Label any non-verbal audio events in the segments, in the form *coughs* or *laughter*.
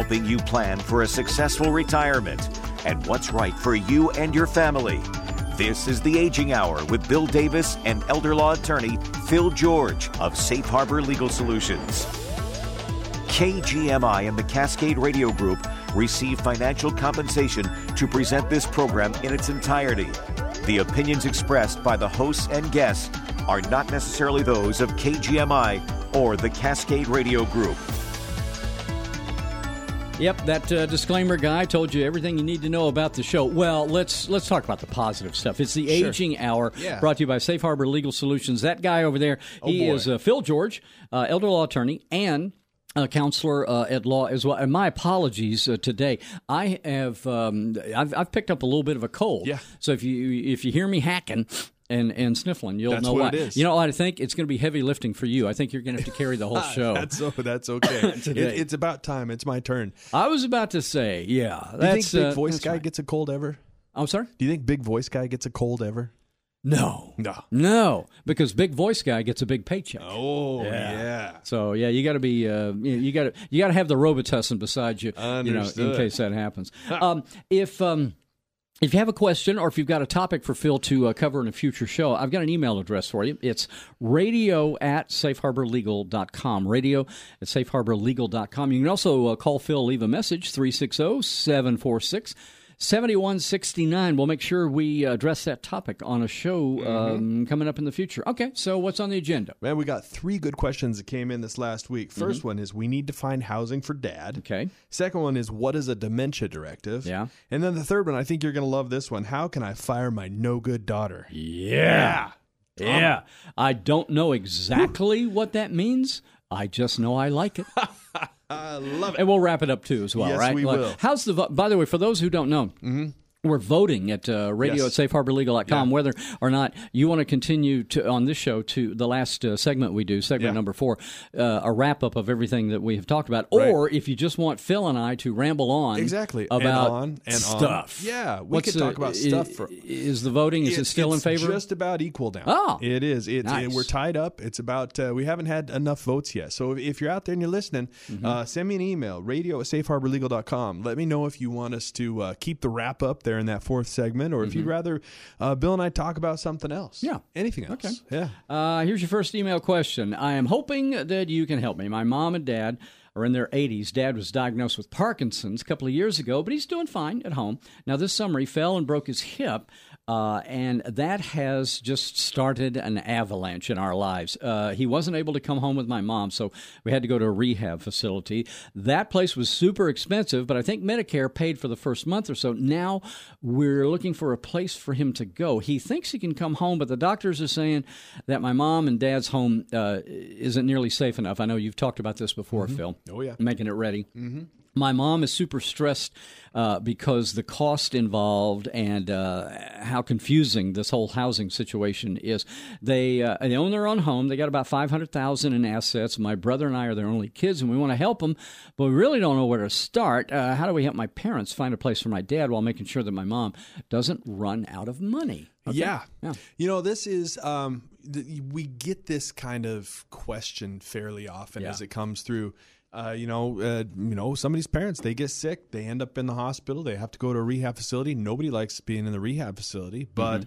helping you plan for a successful retirement and what's right for you and your family. This is the Aging Hour with Bill Davis and elder law attorney Phil George of Safe Harbor Legal Solutions. KGMI and the Cascade Radio Group receive financial compensation to present this program in its entirety. The opinions expressed by the hosts and guests are not necessarily those of KGMI or the Cascade Radio Group. Yep, that uh, disclaimer guy told you everything you need to know about the show. Well, let's let's talk about the positive stuff. It's the Sure. Aging Hour, Yeah. brought to you by Safe Harbor Legal Solutions. That guy over there, he boy. is uh, Phil George, uh, elder law attorney, and a counselor uh, at law as well. And my apologies uh, today. I have um, I've, I've picked up a little bit of a cold. Yeah. So if you if you hear me hacking. And, and sniffling, you'll That's know what why. it is. You know what I think? It's going to be heavy lifting for you. I think you're going to have to carry the whole *laughs* show. That's that's *laughs* okay. It- it's about time. It's my turn. I was about to say, yeah. Do you That's, think big uh, voice guy right. gets a cold ever? I'm sorry. Do you think big voice guy gets a cold ever? No, No. no, because big voice guy gets a big paycheck. Oh yeah. yeah. So yeah, you got to be uh, you, you got to you got to have the Robitussin beside you, you know, in case that happens. *laughs* um, if um, if you have a question or if you've got a topic for Phil to uh, cover in a future show, I've got an email address for you. It's radio at safeharborlegal.com. Radio at safeharborlegal.com. You can also uh, call Phil, leave a message, oh, 360 746 7169. We'll make sure we address that topic on a show um, coming up in the future. Okay, so what's on the agenda? Man, we got three good questions that came in this last week. 1st one is we need to find housing for dad. Okay. Second one is what is a dementia directive? Yeah. And then the third one, I think you're going to love this one. How can I fire my no good daughter? Yeah. Yeah. I don't know exactly what that means. I just know I like it. *laughs* *laughs* I love it. And we'll wrap it up too as well, Yes, right? we Like, will. How's the by the way, for those who don't know, mm-hmm. We're voting at uh, radio Yes. at safeharborlegal.com Yeah. whether or not you want to continue to on this show to the last uh, segment we do, segment Yeah. number four, uh, a wrap up of everything that we have talked about, Right. or if you just want Phil and I to ramble on Exactly. about and on and stuff. On. Yeah, we What's could the- talk about stuff for Is the voting is it still in favor? Just about equal now. Oh. it is. It's Nice. we're tied up. It's about uh, we haven't had enough votes yet. So if, if you're out there and you're listening, Mm-hmm. uh, send me an email radio at safeharborlegal.com. Let me know if you want us to uh, keep the wrap up there in that fourth segment, or if you'd rather uh, Bill and I talk about something else. Mm-hmm. Yeah. anything else. Okay. Yeah. Uh, here's your first email question. I am hoping that you can help me. My mom and dad are in their 80s. Dad was diagnosed with Parkinson's a couple of years ago, but he's doing fine at home. Now, this summer, he fell and broke his hip. Uh, and that has just started an avalanche in our lives. Uh, he wasn't able to come home with my mom, so we had to go to a rehab facility. That place was super expensive, but I think Medicare paid for the first month or so. Now we're looking for a place for him to go. He thinks he can come home, but the doctors are saying that my mom and dad's home uh, isn't nearly safe enough. I know you've talked about this before, Phil. Oh, yeah. Making it ready. My mom is super stressed uh, because the cost involved and uh, how confusing this whole housing situation is. They uh, they own their own home. They got about five hundred thousand in assets. My brother and I are their only kids, and we want to help them, but we really don't know where to start. Uh, how do we help my parents find a place for my dad while making sure that my mom doesn't run out of money? Okay? Yeah. Yeah. You know, this is um th- we get this kind of question fairly often Yeah. as it comes through. Uh, you know, uh, you know, somebody's parents they get sick, they end up in the hospital, they have to go to a rehab facility. Nobody likes being in the rehab facility, but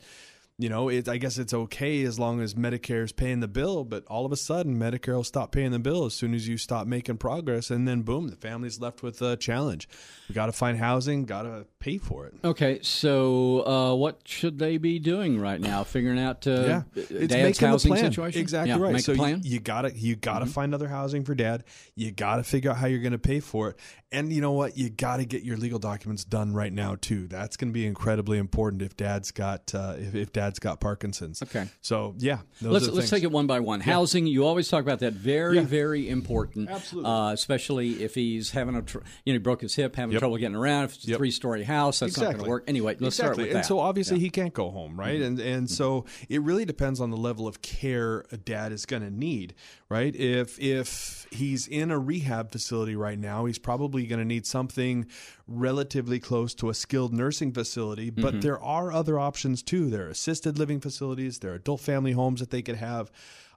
you know, it, I guess it's okay as long as Medicare is paying the bill. But all of a sudden, Medicare will stop paying the bill as soon as you stop making progress, and then boom, the family's left with a challenge. We got to find housing, got to pay for it. Okay, so uh, what should they be doing right now? Figuring out uh, yeah, dad's making a housing plan. situation. Exactly Yeah, right. Make so. Mm-hmm. You, you gotta you gotta find other housing for dad. You gotta figure out how you're gonna pay for it, and you know what? You gotta get your legal documents done right now too. That's gonna be incredibly important if dad's got uh, if, if dad's got Parkinson's. Okay. So yeah, let's let's things. take it one by one. Housing, you always talk about that. Very, Yeah. very important. Absolutely. Uh, especially if he's having a, tr- you know, he broke his hip, having Yep. trouble getting around. If it's a Yep. three story house, that's not going to work. Anyway, let's start exactly. with that. And so obviously he can't go home, right? Mm-hmm. And and so it really depends on the level of care a dad is going to need, right? If if he's in a rehab facility right now, he's probably going to need something relatively close to a skilled nursing facility, Mm-hmm. but there are other options too. There are assisted living facilities, there are adult family homes that they could have.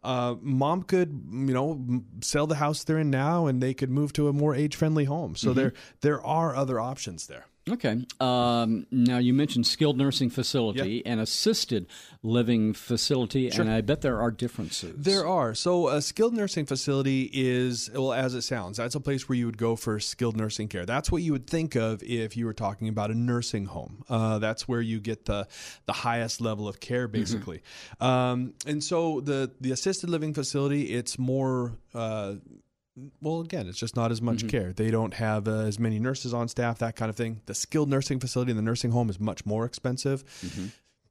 uh, mom could you know sell the house they're in now and they could move to a more age friendly home. So there there are other options there. Okay. Um, now you mentioned skilled nursing facility and assisted living facility, and I bet there are differences. There are. So a skilled nursing facility is well as it sounds. That's a place where you would go for skilled nursing care. That's what you would think of if you were talking about a nursing home. Uh, that's where you get the the highest level of care, basically. Um, and so the the assisted living facility, it's more. Uh, well, again, it's just not as much care. They don't have uh, as many nurses on staff, that kind of thing. The skilled nursing facility in the nursing home is much more expensive.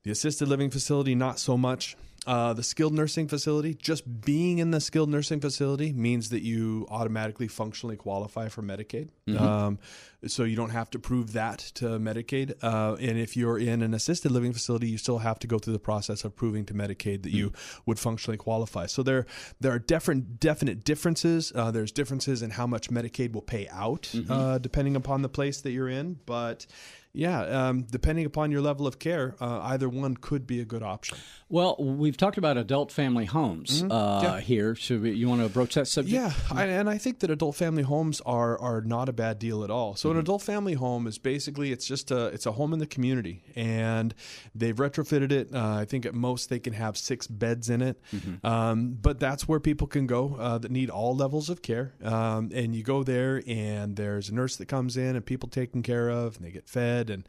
The assisted living facility, not so much. Uh, the skilled nursing facility, just being in the skilled nursing facility means that you automatically functionally qualify for Medicaid. Um, so you don't have to prove that to Medicaid. Uh, and if you're in an assisted living facility, you still have to go through the process of proving to Medicaid that you would functionally qualify. So there, there are different, definite differences. Uh, there's differences in how much Medicaid will pay out uh, depending upon the place that you're in. But yeah, um, depending upon your level of care, uh, either one could be a good option. well, we've talked about adult family homes uh, Mm-hmm. Yeah. here. Should we, you want to broach that subject? Yeah, I, and I think that adult family homes are are not a bad deal at all. So an adult family home is basically it's just a it's a home in the community, and they've retrofitted it. Uh, I think at most they can have six beds in it, um, but that's where people can go uh, that need all levels of care. Um, and you go there, and there's a nurse that comes in, and people taken care of, and they get fed and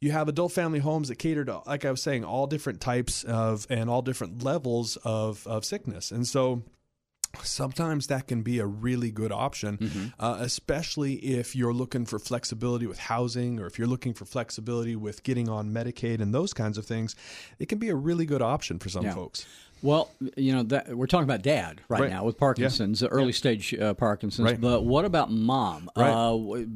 you have adult family homes that cater to, like I was saying, all different types of and all different levels of, of sickness. And so sometimes that can be a really good option, uh, especially if you're looking for flexibility with housing or if you're looking for flexibility with getting on Medicaid and those kinds of things. It can be a really good option for some Yeah. folks. Well, you know that we're talking about dad right, Right. now with Parkinson's, early stage uh, Parkinson's. Right. But what about mom? Right. Uh, w-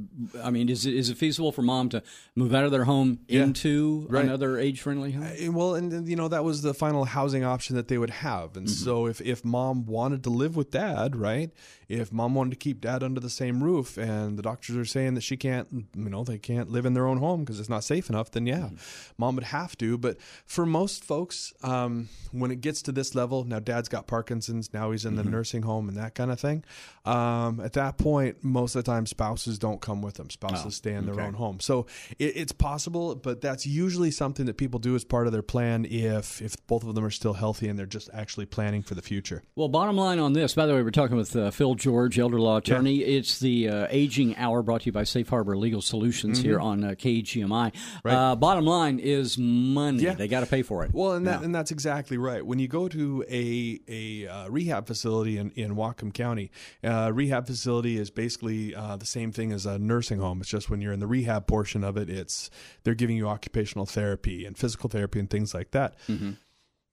I mean, is it, is it feasible for mom to move out of their home Yeah. into Right. another age friendly home? Uh, Well, and and, you know that was the final housing option that they would have, and so if if mom wanted to live with dad, right? If mom wanted to keep dad under the same roof, and the doctors are saying that she can't, you know, they can't live in their own home because it's not safe enough, then yeah, mom would have to. But for most folks, um, when it gets to this level, now dad's got Parkinson's, now he's in the nursing home and that kind of thing. Um, at that point, most of the time, spouses don't come with them. Spouses stay in their own home. So it, it's possible, but that's usually something that people do as part of their plan if if both of them are still healthy and they're just actually planning for the future. Well, bottom line on this, by the way, we're talking with uh, Phil George, elder law attorney. It's the uh, Aging Hour brought to you by Safe Harbor Legal Solutions Mm-hmm. here on uh, KGMI. Uh, bottom line is money. Yeah. They got to pay for it. Well, and that and that's exactly right. When you go to a a uh, rehab facility in in Whatcom County, uh, rehab facility is basically uh, the same thing as a nursing home. It's just when you're in the rehab portion of it, it's they're giving you occupational therapy and physical therapy and things like that.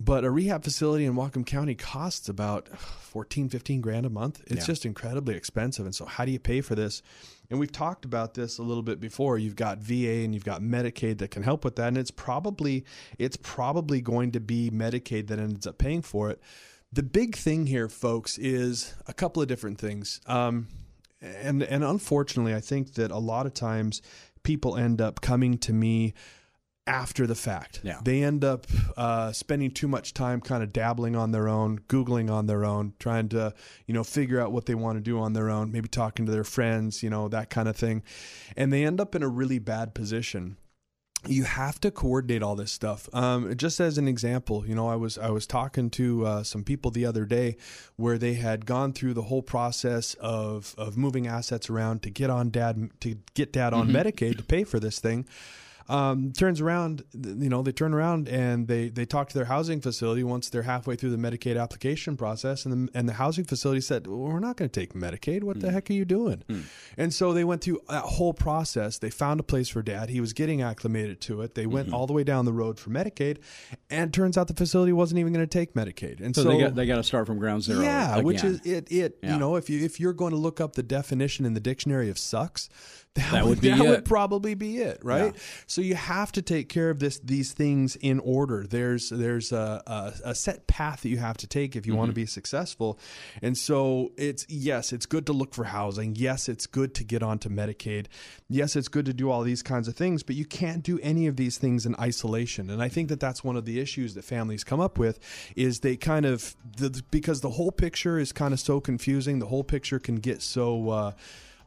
But a rehab facility in Whatcom County costs about 14, 15 grand a month. It's Yeah. just incredibly expensive. And so, how do you pay for this? And we've talked about this a little bit before. You've got VA and you've got Medicaid that can help with that. And it's probably it's probably going to be Medicaid that ends up paying for it. The big thing here, folks, is a couple of different things. Um, and and unfortunately, I think that a lot of times people end up coming to me after the fact. Yeah. They end up uh, spending too much time kind of dabbling on their own, Googling on their own, trying to, you know, figure out what they want to do on their own, maybe talking to their friends, you know, that kind of thing. And they end up in a really bad position you have to coordinate all this stuff. Um, just as an example, you know, I was I was talking to uh, some people the other day where they had gone through the whole process of of moving assets around to get on dad to get dad on Medicaid to pay for this thing. Um, turns around, you know, they turn around and they they talk to their housing facility once they're halfway through the Medicaid application process, and the, and the housing facility said, well, "We're not going to take Medicaid. What the hmm. heck are you doing?" Hmm. And so they went through that whole process. They found a place for dad. He was getting acclimated to it. They went mm-hmm. all the way down the road for Medicaid, and it turns out the facility wasn't even going to take Medicaid. And so, so, they got they got to start from ground zero. yeah, which is it. It Yeah. you know if you if you're going to look up the definition in the dictionary of sucks, that, That would, would be that it. would probably be it, right? Yeah. So you have to take care of this these things in order. There's there's a, a, a set path that you have to take if you want to be successful, and so it's yes, it's good to look for housing. Yes, it's good to get onto Medicaid. Yes, it's good to do all these kinds of things, but you can't do any of these things in isolation. And I think that that's one of the issues that families come up with is they kind of the, because the whole picture is kind of so confusing. The whole picture can get so. Uh,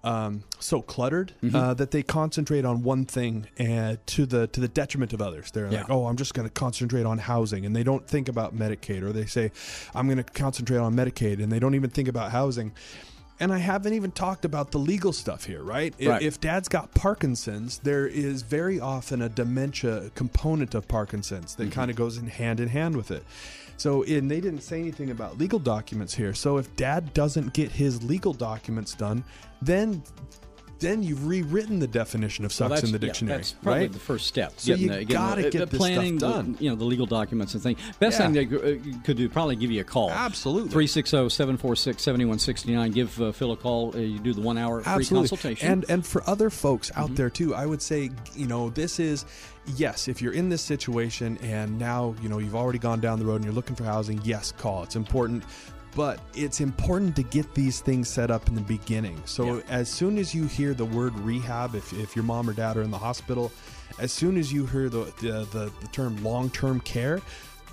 um, so cluttered Mm-hmm. uh, that they concentrate on one thing and, to the to the detriment of others. They're Yeah. like, "Oh, I'm just going to concentrate on housing," and they don't think about Medicaid, or they say, "I'm going to concentrate on Medicaid," and they don't even think about housing. And I haven't even talked about the legal stuff here, right? Right. If dad's got Parkinson's, there is very often a dementia component of Parkinson's that kind of goes in hand in hand with it. So, and they didn't say anything about legal documents here. So, if dad doesn't get his legal documents done, then then you've rewritten the definition of Well, sucks in the yeah, dictionary, that's probably right? the first step. So you the- gotta the- get the this stuff planning, the- done. you know, the legal documents and things. Best Yeah. thing they uh, could do probably give you a call. Absolutely. 360-746-7169. Give uh, Phil a call. Uh, you do the one hour free consultation. And and for other folks out there too, I would say, you know, this is yes, if you're in this situation and now, you know, you've already gone down the road and you're looking for housing, yes, call. It's important. But it's important to get these things set up in the beginning. So Yeah. as soon as you hear the word rehab, if, if your mom or dad are in the hospital, as soon as you hear the the, the, the term long term care,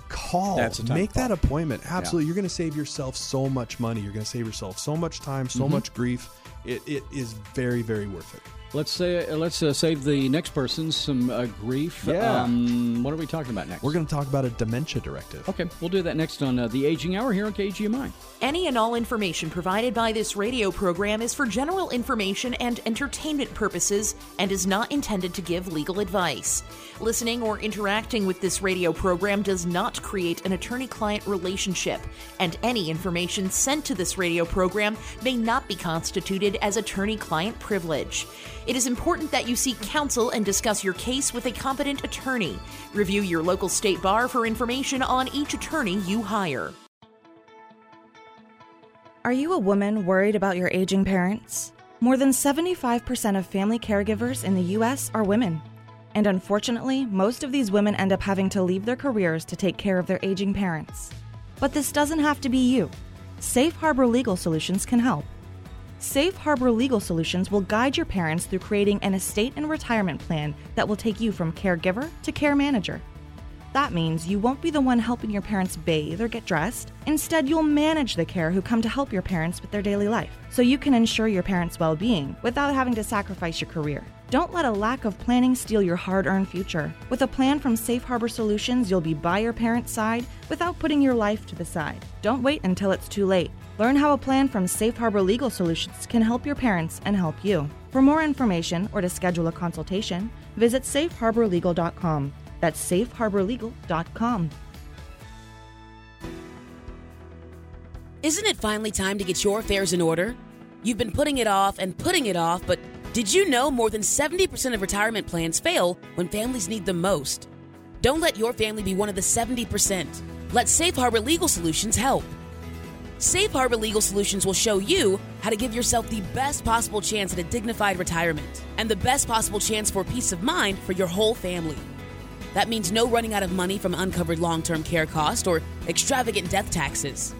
call. Make call. that appointment. Absolutely. You're going to save yourself so much money. You're going to save yourself so much time, Mm-hmm. so much grief. It, it is very, very worth it. Let's say uh, let's uh, save the next person some uh, grief. Yeah. Um, what are we talking about next? We're going to talk about a dementia directive. Okay, we'll do that next on uh, the Aging Hour here on KGMI. Any and all information provided by this radio program is for general information and entertainment purposes and is not intended to give legal advice. Listening or interacting with this radio program does not create an attorney client relationship, and any information sent to this radio program may not be constituted as attorney client privilege. It is important that you seek counsel and discuss your case with a competent attorney. Review your local state bar for information on each attorney you hire. Are you a woman worried about your aging parents? More than 75% of family caregivers in the U.S. are women. And unfortunately, most of these women end up having to leave their careers to take care of their aging parents. But this doesn't have to be you. Safe Harbor Legal Solutions can help. Safe Harbor Legal Solutions will guide your parents through creating an estate and retirement plan that will take you from caregiver to care manager. That means you won't be the one helping your parents bathe or get dressed. Instead, you'll manage the care who come to help your parents with their daily life, so you can ensure your parents' well being without having to sacrifice your career. Don't let a lack of planning steal your hard earned future. With a plan from Safe Harbor Solutions, you'll be by your parents' side without putting your life to the side. Don't wait until it's too late. Learn how a plan from Safe Harbor Legal Solutions can help your parents and help you. For more information or to schedule a consultation, visit safeharborlegal.com. That's safeharborlegal.com. Isn't it finally time to get your affairs in order? You've been putting it off and putting it off, but did you know more than 70% of retirement plans fail when families need them most? Don't let your family be one of the 70%. Let Safe Harbor Legal Solutions help. Safe Harbor Legal Solutions will show you how to give yourself the best possible chance at a dignified retirement and the best possible chance for peace of mind for your whole family. That means no running out of money from uncovered long term care costs or extravagant death taxes,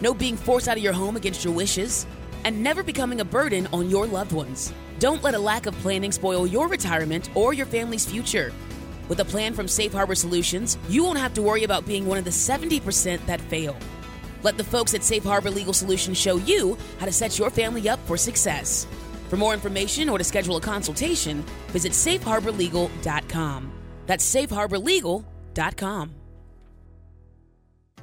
no being forced out of your home against your wishes, and never becoming a burden on your loved ones. Don't let a lack of planning spoil your retirement or your family's future. With a plan from Safe Harbor Solutions, you won't have to worry about being one of the 70% that fail. Let the folks at Safe Harbor Legal Solutions show you how to set your family up for success. For more information or to schedule a consultation, visit safeharborlegal.com. That's safeharborlegal.com.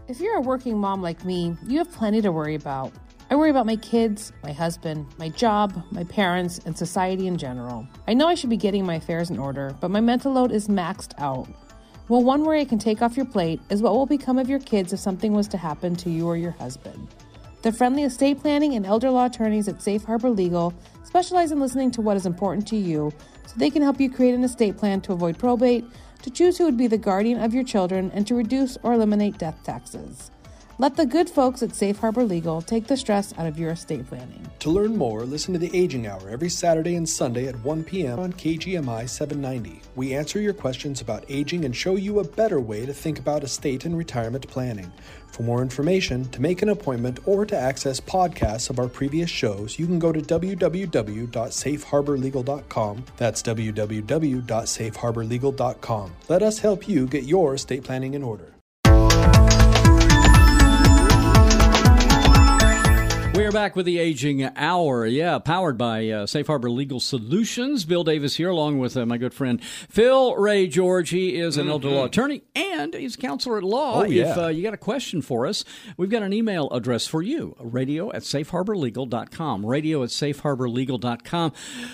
If you're a working mom like me, you have plenty to worry about. I worry about my kids, my husband, my job, my parents, and society in general. I know I should be getting my affairs in order, but my mental load is maxed out. Well, one worry I can take off your plate is what will become of your kids if something was to happen to you or your husband. The friendly estate planning and elder law attorneys at Safe Harbor Legal specialize in listening to what is important to you so they can help you create an estate plan to avoid probate, to choose who would be the guardian of your children, and to reduce or eliminate death taxes. Let the good folks at Safe Harbor Legal take the stress out of your estate planning. To learn more, listen to the Aging Hour every Saturday and Sunday at 1 p.m. on KGMI 790. We answer your questions about aging and show you a better way to think about estate and retirement planning. For more information, to make an appointment, or to access podcasts of our previous shows, you can go to www.safeharborlegal.com. That's www.safeharborlegal.com. Let us help you get your estate planning in order. We are back with the Aging Hour. Yeah, powered by uh, Safe Harbor Legal Solutions. Bill Davis here, along with uh, my good friend Phil Ray George. He is an mm-hmm. elder law attorney and he's a counselor at law. Oh, yeah. If uh, you got a question for us, we've got an email address for you radio at safeharborlegal.com. Radio at safeharborlegal.com.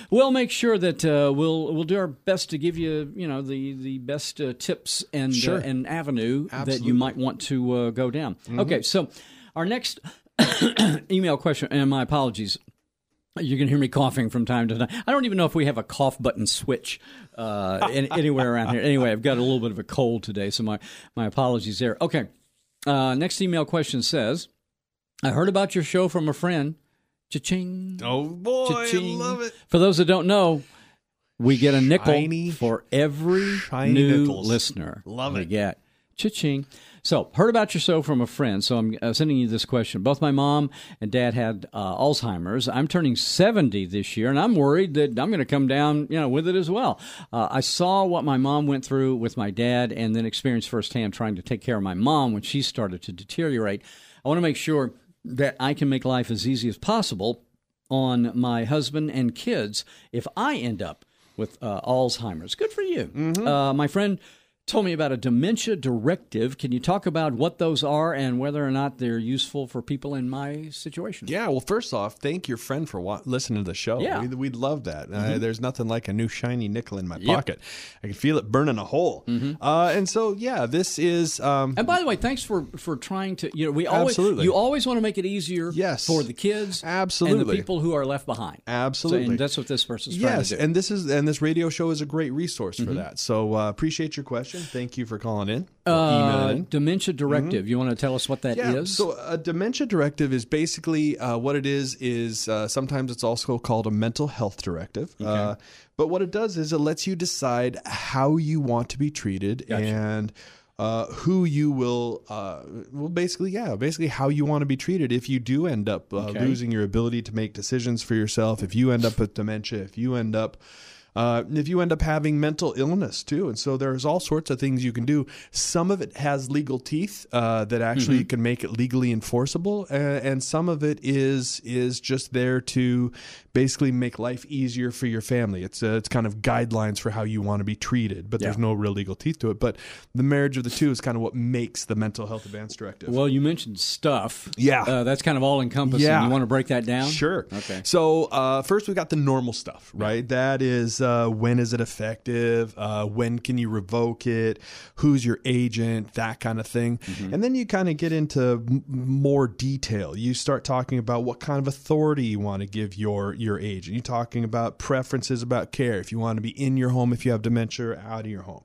We'll make sure that uh, we'll we'll do our best to give you you know the the best uh, tips and uh, sure. and avenue Absolutely. that you might want to go down. Mm-hmm. Okay, so our next *coughs* email question, and my apologies. You can hear me coughing from time to time. I don't even know if we have a cough button switch uh, in, anywhere around here. Anyway, I've got a little bit of a cold today, so my, my apologies there. Okay. Uh, next email question says I heard about your show from a friend. Cha-ching. Oh, boy. Cha-ching. I love it. For those that don't know, we get a nickel Shiny, for every new nickels. listener. Love we it. get. Cha-ching. So, heard about your show from a friend. So, I'm uh, sending you this question. Both my mom and dad had uh, Alzheimer's. I'm turning 70 this year, and I'm worried that I'm going to come down, you know, with it as well. Uh, I saw what my mom went through with my dad, and then experienced firsthand trying to take care of my mom when she started to deteriorate. I want to make sure that I can make life as easy as possible on my husband and kids if I end up with uh, Alzheimer's. Good for you. Mm-hmm. Uh, my friend told me about a dementia directive. Can you talk about what those are and whether or not they're useful for people in my situation? Yeah, well, first off, thank your friend for wa- listening to the show. Yeah. we, would love that. Mm-hmm. Uh, there's nothing like a new shiny nickel in my Yep. pocket. I can feel it burning a hole. Uh, and so, yeah, this is. Um, And by the way, thanks for for trying to you know we always Absolutely. you always want to make it easier Yes. for the kids absolutely. and the people who are left behind. Absolutely. So, and that's what this person's trying Yes, to do. and this is and this radio show is a great resource for that. So uh, appreciate your question. Thank you for calling in, uh, in. dementia directive. You want to tell us what that is? Mm-hmm. Yeah. So a dementia directive is basically uh, what it is. Is uh, sometimes it's also called a mental health directive. Uh, but what it does is it lets you decide how you want to be treated and. Uh, who you will, uh, well, basically, yeah, basically how you want to be treated if you do end up uh, Okay. losing your ability to make decisions for yourself, if you end up with dementia, if you end up uh, if you end up having mental illness too. And so there's all sorts of things you can do. Some of it has legal teeth uh, that actually Mm-hmm. can make it legally enforceable, uh, and some of it is is just there to basically make life easier for your family. It's uh, it's kind of guidelines for how you want to be treated, but there's no real legal teeth to it. But the marriage of the two is kind of what makes the mental health advance directive. well, you mentioned stuff. Yeah. uh, that's kind of all encompassing. Yeah. You want to break that down? Sure. Okay. So uh, first, we got the normal stuff, right? That is uh, when is it effective? Uh, when can you revoke it? Who's your agent? That kind of thing. Mm-hmm. And then you kind of get into m- more detail. You start talking about what kind of authority you want to give your your age. And You're talking about preferences about care. If you want to be in your home, if you have dementia, or out of your home.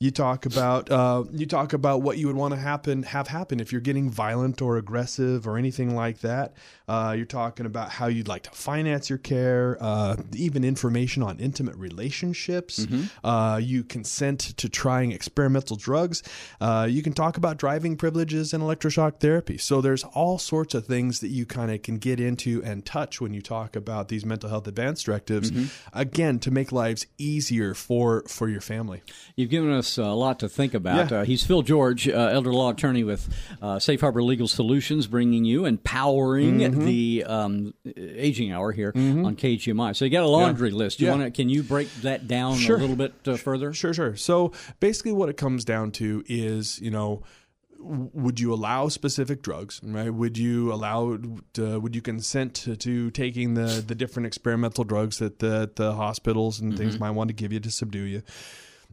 You talk about uh, you talk about what you would want to happen have happen if you're getting violent or aggressive or anything like that. Uh, you're talking about how you'd like to finance your care, uh, even information on intimate relationships. Uh, you consent to trying experimental drugs. Uh, you can talk about driving privileges and electroshock therapy. So there's all sorts of things that you kind of can get into and touch when you talk about these mental health advance directives. Again, to make lives easier for for your family. You've given us a lot to think about. Yeah. Uh, he's Phil George, uh, elder law attorney with uh, Safe Harbor Legal Solutions, bringing you empowering Mm-hmm. The um, aging hour here on KGMI. So you got a laundry list. You Yeah. want to? Can you break that down Sure. a little bit uh, further? Sure, sure. So basically, what it comes down to is, you know, would you allow specific drugs? Right? Would you allow? Uh, would you consent to, to taking the the different experimental drugs that the the hospitals and things might want to give you to subdue you?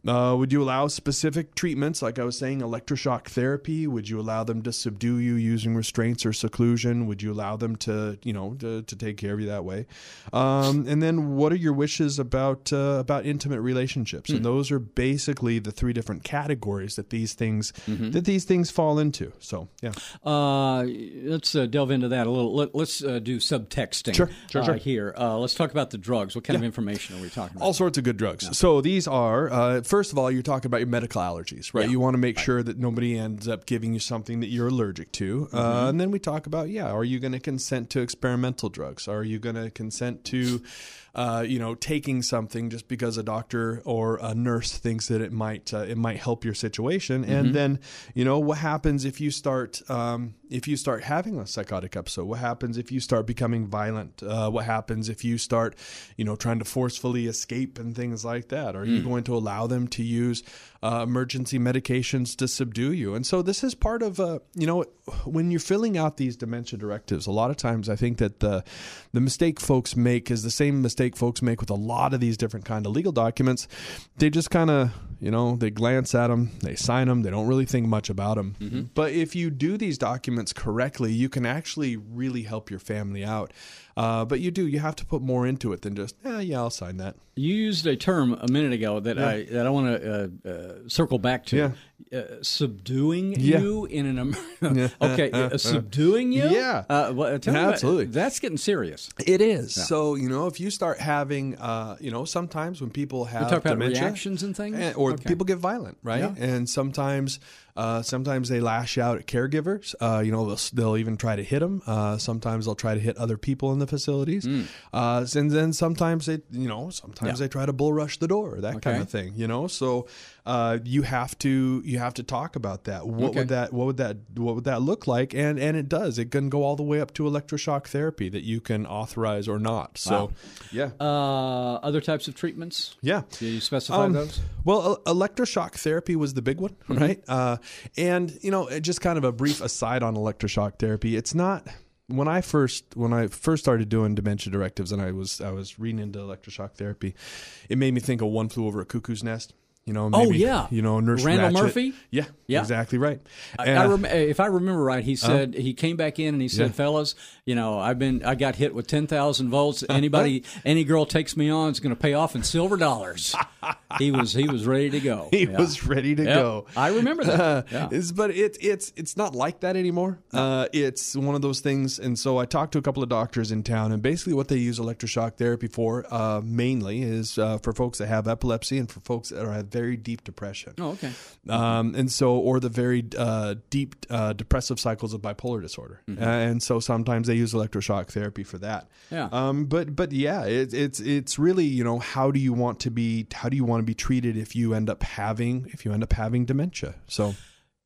Uh, would you allow specific treatments, like I was saying, electroshock therapy? Would you allow them to subdue you using restraints or seclusion? Would you allow them to, you know, to, to take care of you that way? Um, and then, what are your wishes about uh, about intimate relationships? And those are basically the three different categories that these things that these things fall into. So, yeah. Uh, let's uh, delve into that a little. Let, us uh, do subtexting Sure, sure, uh, sure. here. Uh, let's talk about the drugs. What kind of information are we talking about? all sorts of good drugs. So these are, uh, first of all, you're talking about your medical allergies, right? Yeah. You want to make sure that nobody ends up giving you something that you're allergic to. Mm-hmm. Uh, and then we talk about, yeah, are you going to consent to experimental drugs? Are you going to consent to, uh, you know, taking something just because a doctor or a nurse thinks that it might uh, it might help your situation? Mm-hmm. And then, you know, what happens if you start um, if you start having a psychotic episode? What happens if you start becoming violent? Uh, what happens if you start, you know, trying to forcefully escape and things like that? Are you going to allow them to use uh, emergency medications to subdue you? And so this is part of, uh, you know, when you're filling out these dementia directives, a lot of times I think that the the mistake folks make is the same mistake folks make with a lot of these different kind of legal documents. They just kind of, you know, they glance at them, they sign them, they don't really think much about them. But if you do these documents correctly, you can actually really help your family out. Uh, but you do, you have to put more into it than just, yeah, yeah, I'll sign that. You used a term a minute ago that I that I want to uh, uh, circle back to. Uh, subduing Yeah. you in an *laughs* *laughs* okay, uh, subduing you. Yeah. uh, well, tell me about- Absolutely. that's getting serious. It is. So, you know, if you start having, uh, you know, sometimes when people have dementia, reactions and things? eh, or Okay. people get violent, right? Yeah. And sometimes, uh, sometimes they lash out at caregivers. Uh, you know, they'll, they'll even try to hit them. Uh, sometimes they'll try to hit other people in the facilities. Uh, and then sometimes they, you know, sometimes. Yeah. they try to bull rush the door, that kind of thing. You know, so uh, you have to you have to talk about that. What Okay. would that what would that what would that look like? And and it does. It can go all the way up to electroshock therapy that you can authorize or not. So, Wow. yeah. Uh, other types of treatments. Yeah. Do you specify Um, those? Well, electroshock therapy was the big one, right? Uh, and you know, just kind of a brief aside on electroshock therapy. It's not when I first when I first started doing dementia directives, and I was I was reading into electroshock therapy. It made me think of One Flew Over a Cuckoo's Nest. You know, Oh, yeah. you know, Nurse Randle Ratched. Murphy? Yeah, Yeah. exactly right. And- I rem- if I remember right, he said he came back in and he said, Yeah. "Fellas, you know, I've been I got hit with ten thousand volts. Anybody, any girl takes me on is going to pay off in silver dollars." *laughs* he was he was ready to go. he Yeah. was ready to Yep. go. I remember that. Yeah. It's- but it, it's it's not like that anymore. Uh, it's one of those things. And so I talked to a couple of doctors in town, and basically what they use electroshock therapy for uh, mainly is uh, for folks that have epilepsy and for folks that are, have very deep depression. Oh, okay. Um, and so, or the very uh, deep uh, depressive cycles of bipolar disorder, uh, and so sometimes they use electroshock therapy for that. Yeah. Um, but but yeah, it, it's it's really you know how do you want to be how do you want to be treated if you end up having if you end up having dementia? So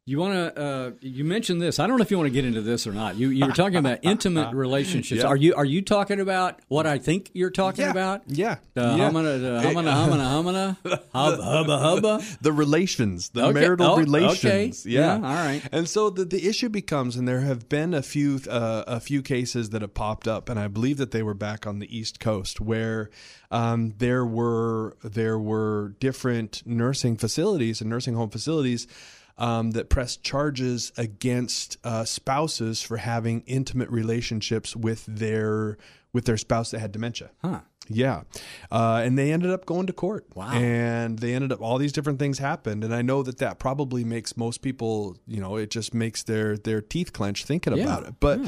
You want to? Uh, you mentioned this. I don't know if you want to get into this or not. You you were talking about *laughs* intimate relationships. Yeah. Are you are you talking about what I think you're talking yeah, about? yeah, The yeah. humana, the humana, humana, humana, *laughs* hubba, hubba, hubba. *laughs* the relations, the Okay. marital Oh, relations. okay. Yeah. Yeah, all right. And so the, the issue becomes, and there have been a few uh, a few cases that have popped up, and I believe that they were back on the East Coast where um, there were there were different nursing facilities and nursing home facilities. Um, that pressed charges against uh, spouses for having intimate relationships with their with their spouse that had dementia. Huh. Yeah. Uh, and they ended up going to court. Wow. And they ended up, all these different things happened. And I know that that probably makes most people, you know, it just makes their, their teeth clench thinking Yeah. about it. But,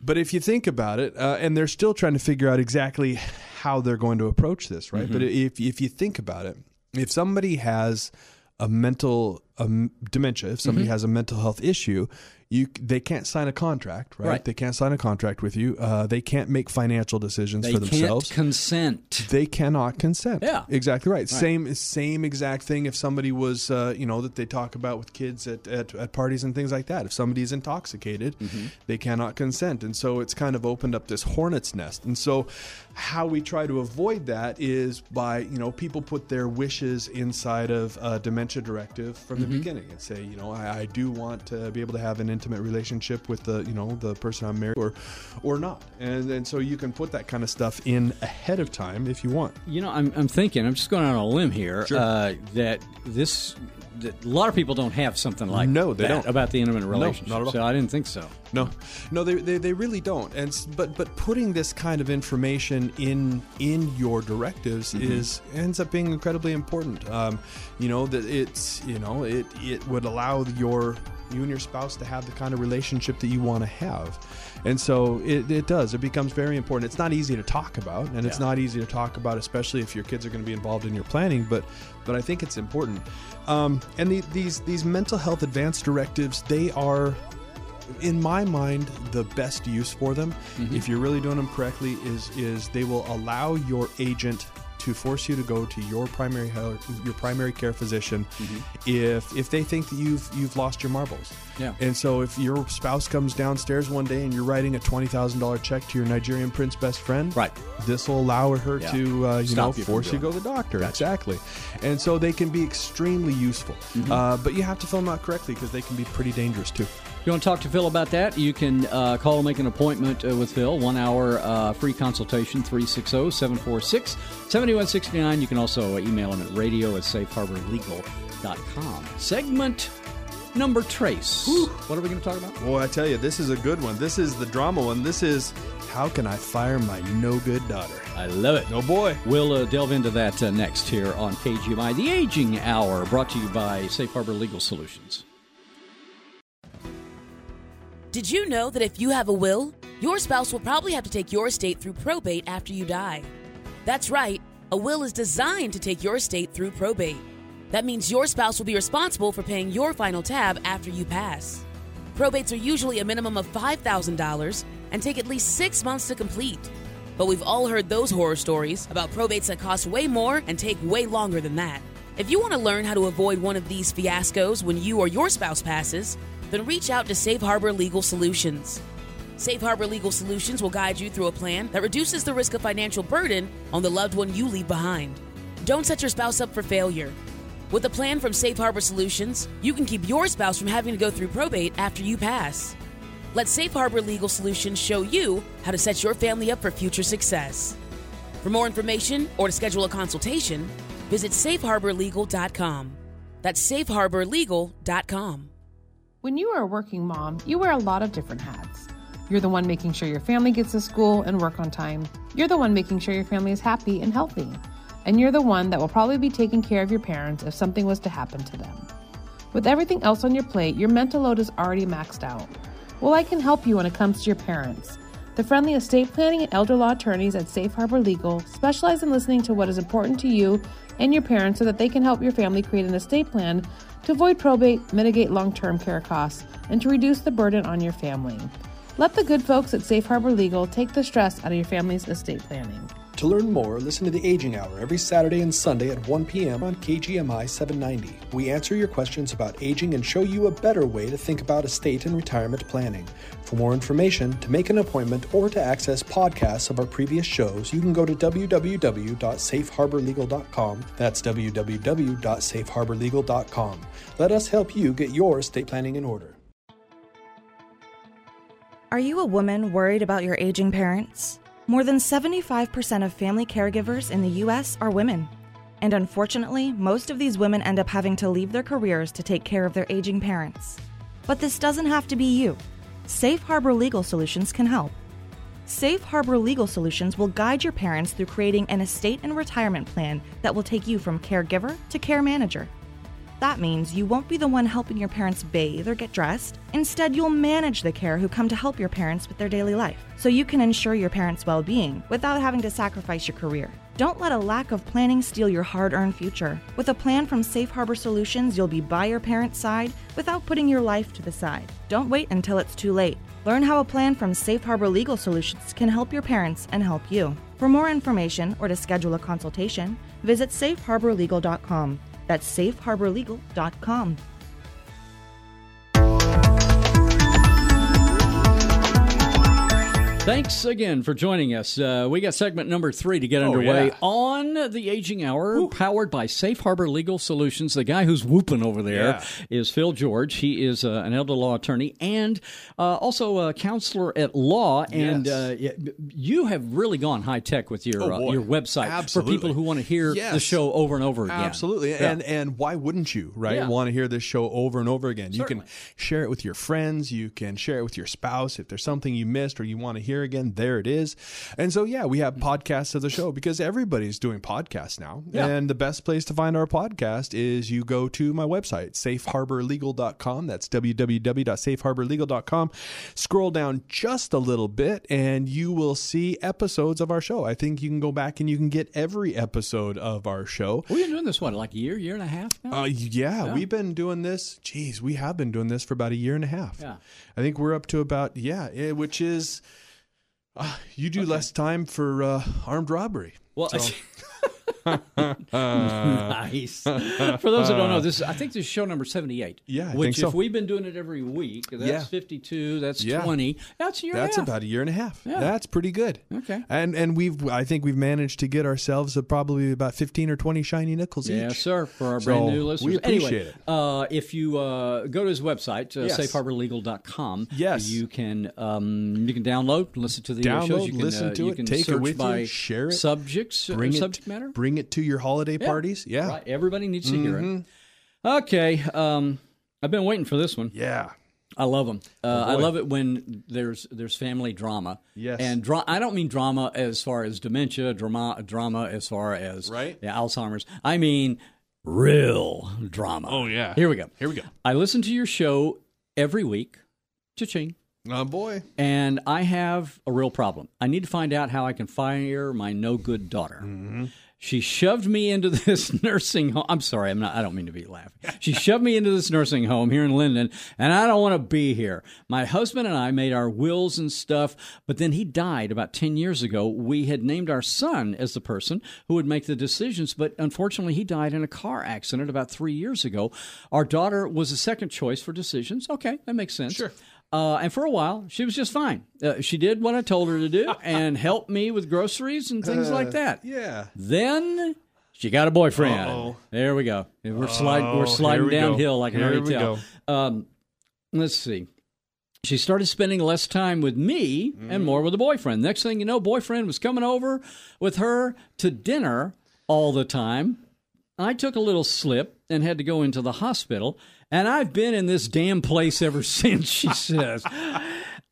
but if you think about it, uh, and they're still trying to figure out exactly how they're going to approach this, right? But Mm-hmm. if, if you think about it, if somebody has a mental um, dementia, if somebody Mm-hmm. has a mental health issue, you they can't sign a contract, right? Right. They can't sign a contract with you. Uh, they can't make financial decisions They for can't themselves consent. they cannot consent. Yeah. exactly right. Same same exact thing. If somebody was, uh, you know, that they talk about with kids at, at, at parties and things like that. If somebody is intoxicated, Mm-hmm. they cannot consent, and so it's kind of opened up this hornet's nest. And so, how we try to avoid that is by, you know, people put their wishes inside of a dementia directive from the the beginning and say, you know, I, I do want to be able to have an intimate relationship with the, you know, the person I'm married or, or not. And and so you can put that kind of stuff in ahead of time if you want. You know, I'm, I'm thinking, I'm just going on a limb here, Sure. uh, that this, that a lot of people don't have something like No, they that don't. about the intimate relationship. not at all. So I didn't think so. No, no, they, they, they really don't. And but but putting this kind of information in in your directives is ends up being incredibly important. Um, you know that it's you know it it would allow your you and your spouse to have the kind of relationship that you want to have, and so it, it does. It becomes very important. It's not easy to talk about, and it's Yeah. not easy to talk about, especially if your kids are going to be involved in your planning. But but I think it's important. Um, and the, these these mental health advance directives they are in my mind, the best use for them, if you're really doing them correctly, is is they will allow your agent to force you to go to your primary health, your primary care physician if if they think that you've you've lost your marbles. Yeah. And so if your spouse comes downstairs one day and you're writing a twenty thousand dollar check to your Nigerian prince best friend, Right. This will allow her Yeah. to uh, you Stop know you force you to go to the doctor. Exactly. And so they can be extremely useful, uh, but you have to fill them out correctly because they can be pretty dangerous too. If you want to talk to Phil about that, you can uh, call and make an appointment uh, with Phil. One hour uh, free consultation, 360 746 7169. You can also email him at radio at safeharborlegal.com. Segment number trace. What are we going to talk about? Boy, I tell you, this is a good one. This is the drama one. This is how can I fire my no good daughter? I love it. Oh boy. We'll uh, delve into that uh, next here on KGMI, the Aging Hour, brought to you by Safe Harbor Legal Solutions. Did you know that if you have a will, your spouse will probably have to take your estate through probate after you die? That's right, a will is designed to take your estate through probate. That means your spouse will be responsible for paying your final tab after you pass. Probates are usually a minimum of $5,000 and take at least six months to complete. But we've all heard those horror stories about probates that cost way more and take way longer than that. If you want to learn how to avoid one of these fiascos when you or your spouse passes, then reach out to Safe Harbor Legal Solutions. Safe Harbor Legal Solutions will guide you through a plan that reduces the risk of financial burden on the loved one you leave behind. Don't set your spouse up for failure. With a plan from Safe Harbor Solutions, you can keep your spouse from having to go through probate after you pass. Let Safe Harbor Legal Solutions show you how to set your family up for future success. For more information or to schedule a consultation, visit safeharborlegal.com. That's safeharborlegal.com. When you are a working mom, you wear a lot of different hats. You're the one making sure your family gets to school and work on time. You're the one making sure your family is happy and healthy. And you're the one that will probably be taking care of your parents if something was to happen to them. With everything else on your plate, your mental load is already maxed out. Well, I can help you when it comes to your parents. The friendly estate planning and elder law attorneys at Safe Harbor Legal specialize in listening to what is important to you and your parents so that they can help your family create an estate plan to avoid probate, mitigate long term care costs, and to reduce the burden on your family. Let the good folks at Safe Harbor Legal take the stress out of your family's estate planning. To learn more, listen to the Aging Hour every Saturday and Sunday at 1 p.m. on KGMI 790. We answer your questions about aging and show you a better way to think about estate and retirement planning. For more information, to make an appointment, or to access podcasts of our previous shows, you can go to www.safeharborlegal.com. That's www.safeharborlegal.com. Let us help you get your estate planning in order. Are you a woman worried about your aging parents? More than 75% of family caregivers in the U.S. are women. And unfortunately, most of these women end up having to leave their careers to take care of their aging parents. But this doesn't have to be you. Safe Harbor Legal Solutions can help. Safe Harbor Legal Solutions will guide your parents through creating an estate and retirement plan that will take you from caregiver to care manager. That means you won't be the one helping your parents bathe or get dressed. Instead, you'll manage the care who come to help your parents with their daily life, so you can ensure your parents' well being without having to sacrifice your career. Don't let a lack of planning steal your hard earned future. With a plan from Safe Harbor Solutions, you'll be by your parents' side without putting your life to the side. Don't wait until it's too late. Learn how a plan from Safe Harbor Legal Solutions can help your parents and help you. For more information or to schedule a consultation, visit safeharborlegal.com. That's safeharborlegal.com. Thanks again for joining us. Uh, we got segment number three to get underway yeah. on the Aging Hour, powered by Safe Harbor Legal Solutions. The guy who's whooping over there is Yeah. Phil George. He is uh, an elder law attorney and uh, also a counselor at law. And uh, Yes. y- you have really gone high tech with your Oh, uh, your website for people who want to hear the show over and over again. Absolutely. Yeah. And and why wouldn't you, right? Want to hear this show over and over again. You can share it with your friends, you can share it with your spouse if there's something you missed or you want to hear again, there it is. And so yeah, we have podcasts of the show because everybody's doing podcasts now. Yeah. And the best place to find our podcast is you go to my website, safeharborlegal.com. That's www.safeharborlegal.com. Scroll down just a little bit and you will see episodes of our show. I think you can go back and you can get every episode of our show. We've been doing this, one like a year, year and a half now? Uh, yeah, we've been doing this. Geez, we have been doing this for about a year and a half. Yeah. I think we're up to about yeah, which is uh, you do less time for uh, armed robbery. Well, nice. For those that don't know, this I think this is show number seventy-eight. Yeah, I which so. if we've been doing it every week, that's Yeah. fifty-two. That's Yeah. twenty. That's a year. That's and a half. about a year and a half. Yeah. That's pretty good. Okay. And and we've I think we've managed to get ourselves a, probably about fifteen or twenty shiny nickels Yes, each. Yes, sir. For our So, brand new we listeners, appreciate anyway, it. Uh, if you uh, go to his website, uh, Yes. safeharborlegal.com, Yes. you can um, you can download, listen to the uh, shows. You can, listen uh, to you it, can take it search with you, by share it, subjects, uh, Bring it, matter. Bring it to your holiday Yeah. parties. Yeah. Right, everybody needs to hear Mm-hmm. it. Okay, um, I've been waiting for this one. Yeah. I love them. Uh, I love it when there's there's family drama. Yes. and dra- I don't mean drama as far as dementia, drama, drama as far as Right. yeah, Alzheimer's. I mean real drama. Oh, yeah. Here we go. Here we go. I listen to your show every week. Cha-ching. Oh boy. And I have a real problem. I need to find out how I can fire my no good daughter. She shoved me into this *laughs* nursing home. I'm sorry, I'm not. I don't mean to be laughing. She shoved me into this nursing home here in Lynden, and I don't want to be here. My husband and I made our wills and stuff, but then he died about ten years ago. We had named our son as the person who would make the decisions, but unfortunately, he died in a car accident about three years ago. Our daughter was a second choice for decisions. Okay, that makes sense. Sure. Uh, and for a while, she was just fine. Uh, she did what I told her to do *laughs* and helped me with groceries and things like that. Yeah. Then she got a boyfriend. Uh-oh. There we go. We're sliding. We're Oh, sliding we go. downhill. I can Here already tell. Um, let's see. She started spending less time with me Mm-hmm. and more with the boyfriend. Next thing you know, boyfriend was coming over with her to dinner all the time. I took a little slip and had to go into the hospital. And I've been in this damn place ever *laughs* since, she says.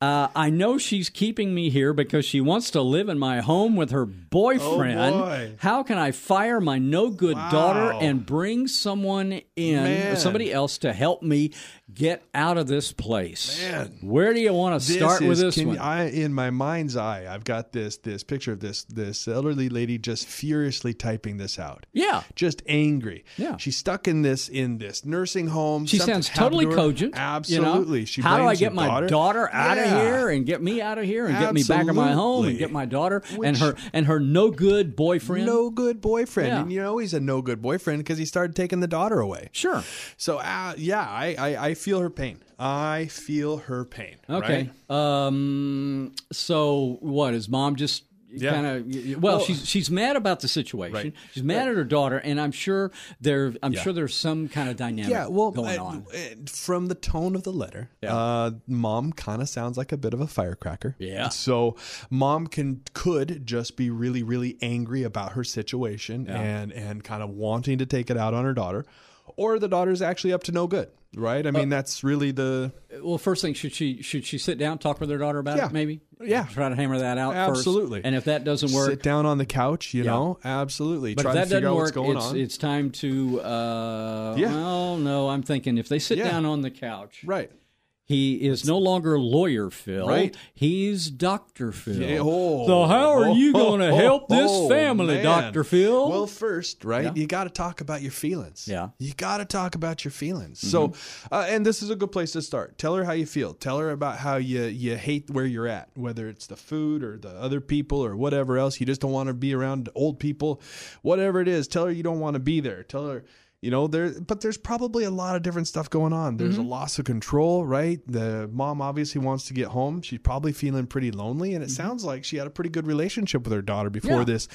Uh, I know she's keeping me here because she wants to live in my home with her boyfriend. Oh, boy. How can I fire my no good daughter and bring someone in, Man. somebody else to help me get out of this place? Man. Where do you want to start with is- this can one? you- I, in my mind's eye, I've got this this picture of this this elderly lady just furiously typing this out. yeah. Just angry. Yeah. She's stuck in this in this nursing home. She sounds totally to cogent. you know? Absolutely. She How do I get my daughter, daughter, out of here and get me out of here and get me back in my home and get my daughter and her and her no good boyfriend? No good boyfriend, Yeah. and you know he's a no good boyfriend because he started taking the daughter away. Sure. So uh, yeah, I, I I feel her pain. I feel her pain. Okay. right? Um. So what is mom just? Yeah. Kind of well, Well- she's she's mad about the situation. Right. She's mad at her daughter, and I'm sure there. I'm Yeah. sure there's some kind of dynamic Yeah, well, going on. from the tone of the letter, Yeah. uh, mom kind of sounds like a bit of a firecracker. Yeah. So mom can could just be really, really angry about her situation and and kind of wanting to take it out on her daughter, or the daughter's actually up to no good. Right? I mean, that's really the Well, first thing, should she should she sit down, talk with her daughter about Yeah. it, maybe? Yeah. Try to hammer that out first. Absolutely. And if that doesn't work, sit down on the couch. You Yeah. know, absolutely. But Try if that doesn't work, it's, it's time to. Uh, Yeah. Well, no, I'm thinking if they sit Yeah. down on the couch, right. He is no longer lawyer Phil. Right. He's Doctor Phil. Yeah, oh, so how are you oh, going to oh, help this oh, family, man. Doctor Phil? Well, first, right, Yeah. you got to talk about your feelings. Yeah. Mm-hmm. You got to talk about your feelings. So, uh, and this is a good place to start. Tell her how you feel. Tell her about how you, you hate where you're at, whether it's the food or the other people or whatever else. You just don't want to be around old people, whatever it is. Tell her you don't want to be there. Tell her you know there but there's probably a lot of different stuff going on there's Mm-hmm. a loss of control right the mom obviously wants to get home she's probably feeling pretty lonely and it sounds like she had a pretty good relationship with her daughter before Mm-hmm. Yeah. this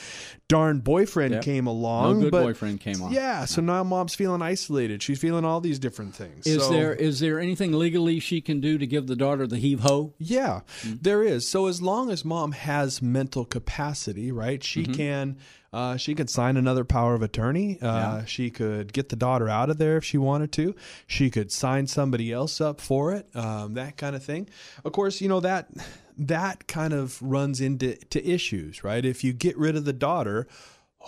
darn boyfriend Yep. came No along good but boyfriend came along yeah so now mom's feeling isolated she's feeling all these different things Is So- there is there anything legally she can do to give the daughter the heave ho? yeah, Mm-hmm. there is. So as long as mom has mental capacity, right, she Mm-hmm. can uh, she could sign another power of attorney. Uh, She could get the daughter out of there if she wanted to. She could sign somebody else up for it. Um, that kind of thing. Of course, you know that that kind of runs into to issues, right? If you get rid of the daughter,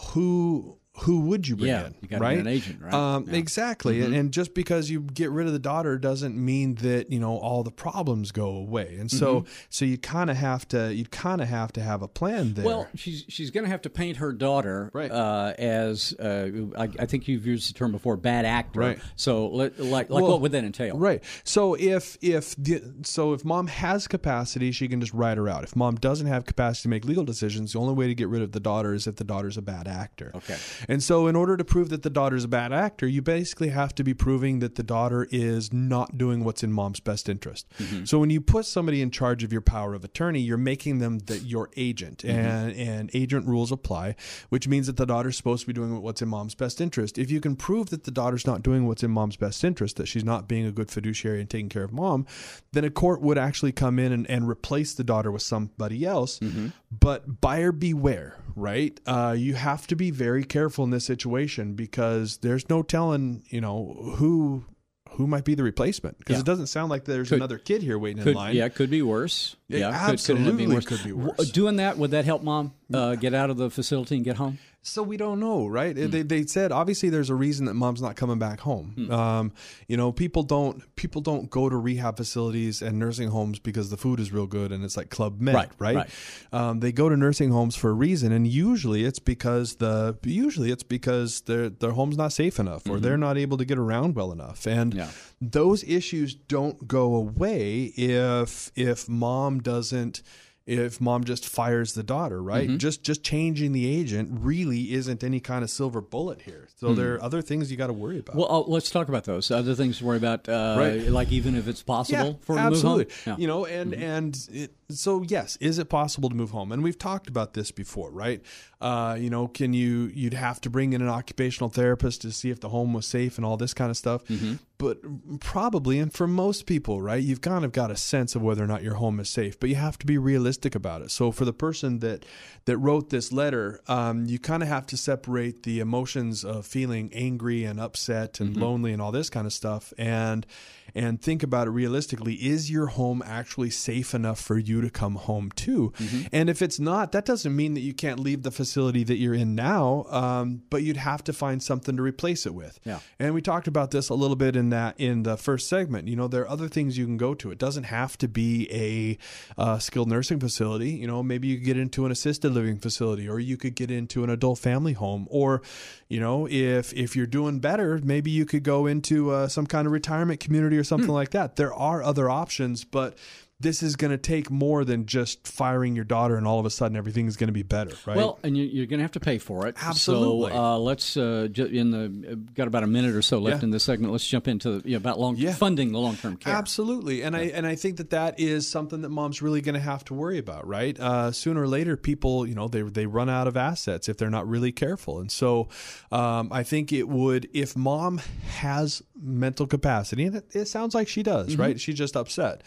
who who would you bring Yeah, in? you gotta right? an agent, right? Um, Yeah. Mm-hmm. Exactly, and, and just because you get rid of the daughter doesn't mean that you know all the problems go away. And so, Mm-hmm. so you kind of have to you kind of have to have a plan there. Well, she's she's going to have to paint her daughter Right. uh, as uh, I, I think you've used the term before, bad actor. Right. So, let, like, like Well, what would that entail? Right. So if if the, so if mom has capacity, she can just write her out. If mom doesn't have capacity to make legal decisions, the only way to get rid of the daughter is if the daughter's a bad actor. Okay. And so in order to prove that the daughter's a bad actor, you basically have to be proving that the daughter is not doing what's in mom's best interest. Mm-hmm. So when you put somebody in charge of your power of attorney, you're making them the, your agent, mm-hmm. and and agent rules apply, which means that the daughter's supposed to be doing what's in mom's best interest. If you can prove that the daughter's not doing what's in mom's best interest, that she's not being a good fiduciary and taking care of mom, then a court would actually come in and, and replace the daughter with somebody else. Mm-hmm. But buyer beware, right? Uh, you have to be very careful in this situation because there's no telling, you know, who who might be the replacement because Yeah. it doesn't sound like there's Could- another kid here waiting Could, in line. yeah, could be worse. Yeah, Yeah, could- could, end absolutely worse. could be worse. Doing that would that help mom uh, get out of the facility and get home? So we don't know, right? They, they said obviously there's a reason that mom's not coming back home. Um, you know, people don't people don't go to rehab facilities and nursing homes because the food is real good and it's like Club Med, Right, right? right. Um, they go to nursing homes for a reason, and usually it's because the usually it's because their their home's not safe enough or they're not able to get around well enough, and Yeah. those issues don't go away if if mom doesn't if mom just fires the daughter right Mm-hmm. just just changing the agent really isn't any kind of silver bullet here so there are other things you got to worry about Hmm. Well, uh, let's talk about those other things to worry about. Uh, Right. Like even if it's possible yeah, for her to move home. absolutely. Yeah. Mm-hmm. You know, and and it, so yes, is it possible to move home? And we've talked about this before, right? Uh, you know, can you you'd have to bring in an occupational therapist to see if the home was safe and all this kind of stuff. Mm-hmm. But probably, and for most people, right, you've kind of got a sense of whether or not your home is safe, but you have to be realistic about it. So for the person that that wrote this letter, um, you kind of have to separate the emotions of feeling angry and upset and lonely and all this kind of stuff, and and think about it realistically. Is your home actually safe enough for you to come home to? And if it's not, that doesn't mean that you can't leave the facility that you're in now, um, but you'd have to find something to replace it with. Yeah. And we talked about this a little bit in that in the first segment. You know, there are other things you can go to. It doesn't have to be a uh, skilled nursing facility. You know, maybe you could get into an assisted living facility, or you could get into an adult family home, or you know, if if you're doing better, maybe you could go into uh, some kind of retirement community or something like that. There are other options, but this is going to take more than just firing your daughter and all of a sudden everything's going to be better, right? Well, and you, you're going to have to pay for it. Absolutely. So uh, let's uh, ju- in the uh, got about a minute or so left Yeah. in this segment. Let's jump into the, you know, about long Yeah. funding the long term care. Absolutely, and I and I think that that is something that mom's really going to have to worry about, right? Uh, sooner or later, people, you know, they they run out of assets if they're not really careful, and so um, I think it would if mom has mental capacity, and it, it sounds like she does, right? She's just upset.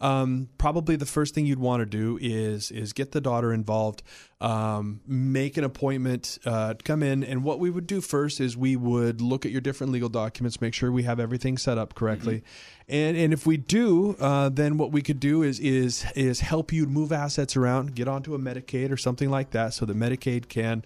Um, probably the first thing you'd want to do is is get the daughter involved, um, make an appointment, uh, come in, and what we would do first is we would look at your different legal documents, make sure we have everything set up correctly, and and if we do, uh, then what we could do is is is help you move assets around, get onto a Medicaid or something like that, so that Medicaid can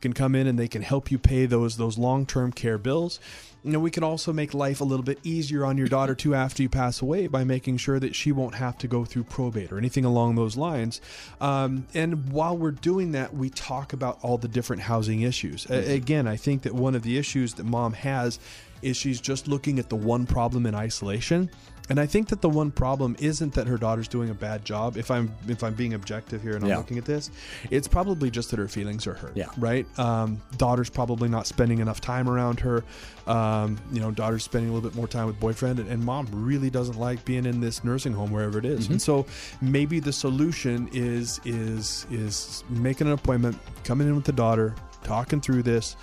can come in and they can help you pay those those long term care bills. You know, we can also make life a little bit easier on your daughter too after you pass away by making sure that she won't have to go through probate or anything along those lines. Um, and while we're doing that, we talk about all the different housing issues. A- again, I think that one of the issues that mom has is she's just looking at the one problem in isolation And I think that the one problem isn't that her daughter's doing a bad job. If I'm if I'm being objective here and I'm Yeah. looking at this, it's probably just that her feelings are hurt. Yeah. Right. Um, daughter's probably not spending enough time around her. Um, you know, daughter's spending a little bit more time with boyfriend, and, and mom really doesn't like being in this nursing home wherever it is. Mm-hmm. And so maybe the solution is is is making an appointment, coming in with the daughter, talking through this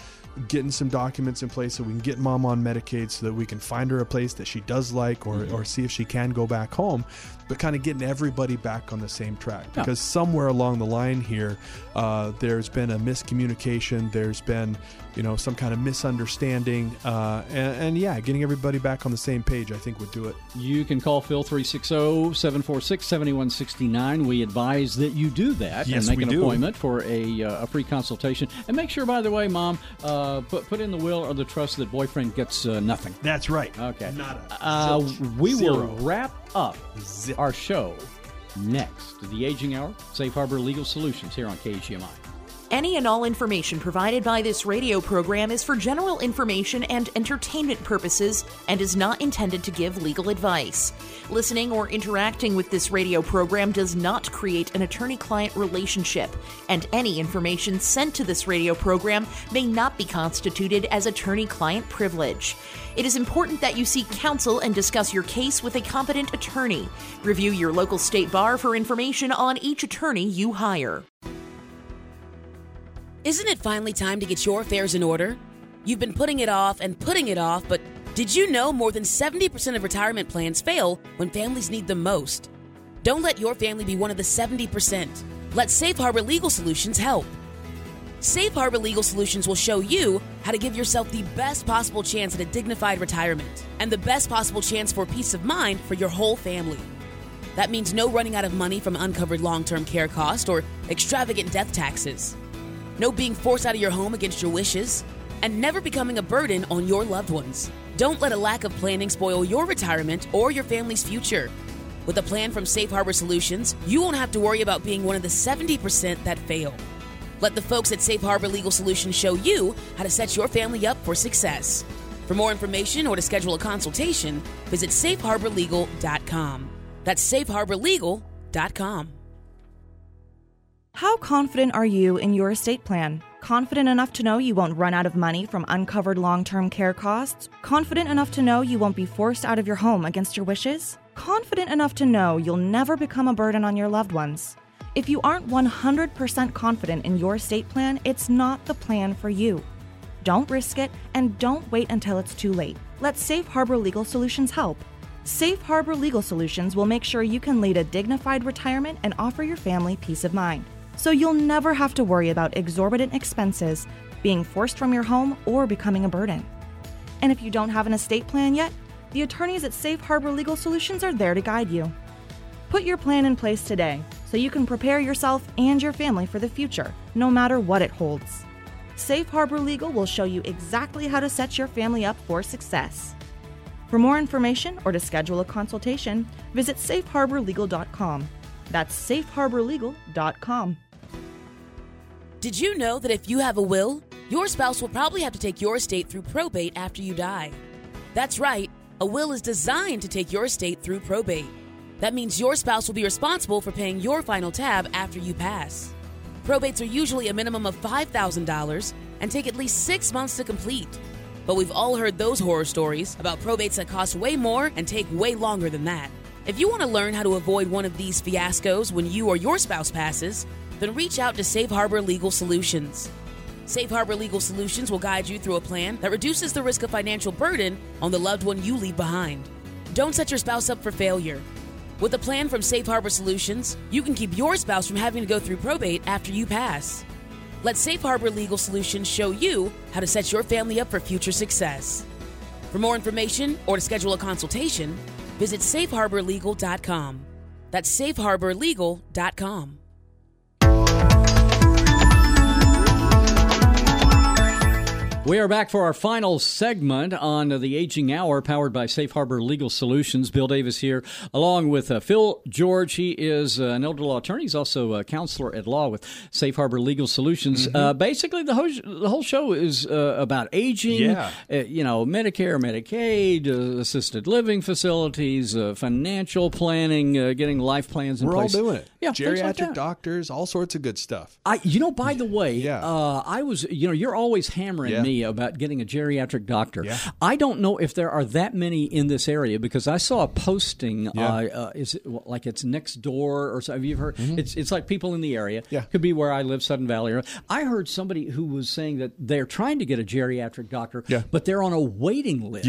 getting some documents in place so we can get mom on Medicaid so that we can find her a place that she does like or, Mm-hmm. or see if she can go back home, but kind of getting everybody back on the same track. Yeah. Because somewhere along the line here, uh, there's been a miscommunication, there's been, you know, some kind of misunderstanding. Uh, and, and yeah, getting everybody back on the same page, I think would do it. You can call Phil 360 746 7169. We advise that you do that Yes, and make an do. appointment for a, uh, a free consultation. And make sure, by the way, Mom, uh, put, put in the will or the trust that boyfriend gets uh, nothing. That's right. Okay. Uh, we will wrap up Zip. Our show next. The Aging Hour, Safe Harbor Legal Solutions here on KGMI. Any and all information provided by this radio program is for general information and entertainment purposes and is not intended to give legal advice. Listening or interacting with this radio program does not create an attorney client relationship, and any information sent to this radio program may not be constituted as attorney client privilege. It is important that you seek counsel and discuss your case with a competent attorney. Review your local state bar for information on each attorney you hire. Isn't it finally time to get your affairs in order? You've been putting it off and putting it off, but did you know more than 70% of retirement plans fail when families need them most? Don't let your family be one of the 70%. Let Safe Harbor Legal Solutions help. Safe Harbor Legal Solutions will show you how to give yourself the best possible chance at a dignified retirement and the best possible chance for peace of mind for your whole family. That means no running out of money from uncovered long term care costs or extravagant death taxes no being forced out of your home against your wishes, and never becoming a burden on your loved ones. Don't let a lack of planning spoil your retirement or your family's future. With a plan from Safe Harbor Solutions, you won't have to worry about being one of the 70% that fail. Let the folks at Safe Harbor Legal Solutions show you how to set your family up for success. For more information or to schedule a consultation, visit safeharborlegal.com. That's safeharborlegal.com. How confident are you in your estate plan? Confident enough to know you won't run out of money from uncovered long term care costs? Confident enough to know you won't be forced out of your home against your wishes? Confident enough to know you'll never become a burden on your loved ones? If you aren't 100% confident in your estate plan, it's not the plan for you. Don't risk it and don't wait until it's too late. Let Safe Harbor Legal Solutions help. Safe Harbor Legal Solutions will make sure you can lead a dignified retirement and offer your family peace of mind. So you'll never have to worry about exorbitant expenses, being forced from your home, or becoming a burden. And if you don't have an estate plan yet, the attorneys at Safe Harbor Legal Solutions are there to guide you. Put your plan in place today so you can prepare yourself and your family for the future, no matter what it holds. Safe Harbor Legal will show you exactly how to set your family up for success. For more information or to schedule a consultation, visit safeharborlegal.com. That's safeharborlegal.com. Did you know that if you have a will, your spouse will probably have to take your estate through probate after you die? That's right, a will is designed to take your estate through probate. That means your spouse will be responsible for paying your final tab after you pass. Probates are usually a minimum of $5,000 and take at least six months to complete. But we've all heard those horror stories about probates that cost way more and take way longer than that. If you want to learn how to avoid one of these fiascos when you or your spouse passes, then reach out to Safe Harbor Legal Solutions. Safe Harbor Legal Solutions will guide you through a plan that reduces the risk of financial burden on the loved one you leave behind. Don't set your spouse up for failure. With a plan from Safe Harbor Solutions, you can keep your spouse from having to go through probate after you pass. Let Safe Harbor Legal Solutions show you how to set your family up for future success. For more information or to schedule a consultation, visit safeharborlegal.com. That's We are back for our final segment on the Aging Hour, powered by Safe Harbor Legal Solutions. Bill Davis here, along with uh, Phil George. He is uh, an elder law attorney. He's also a counselor at law with Safe Harbor Legal Solutions. Mm-hmm. Uh, basically, the whole the whole show is uh, about aging. Yeah. uh, you know, Medicare, Medicaid, uh, assisted living facilities, uh, financial planning, uh, getting life plans in We're all doing it. Yeah, things like Geriatric doctors, all sorts of good stuff. I, you know, by the way, *laughs* Yeah. uh, I was, you know, you're always hammering Yeah. me about getting a geriatric doctor. Yeah. I don't know if there are that many in this area because I saw a posting. Yeah. Uh, uh, is it well, like it's next door or so? Have you heard? It's it's like people in the area. Mm-hmm. Yeah. could be where I live, Sudden Valley. I heard somebody who was saying that they're trying to get a geriatric doctor, Yeah. but they're on a waiting list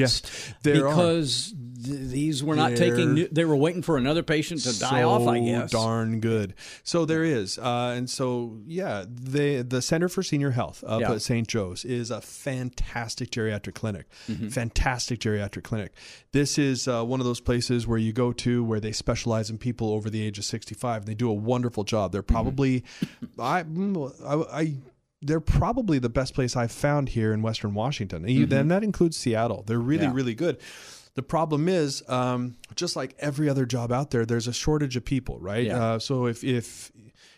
are. because th- these were not They're- taking. New, they were waiting for another patient to die so off. I guess. darn good. So there is, uh, and so yeah, the the Center for Senior Health up Yeah. at St. Joe's is a fantastic geriatric clinic. Mm-hmm. Fantastic geriatric clinic. This is uh, one of those places where you go to where they specialize in people over the age of sixty five. They do a wonderful job. They're Mm-hmm. probably, I, mm, I, I they're probably the best place I've found here in Western Washington. And and that includes Seattle. They're really, Mm-hmm. Yeah. really good. The problem is, um, just like every other job out there, there's a shortage of people, right? Yeah. Uh, so if, if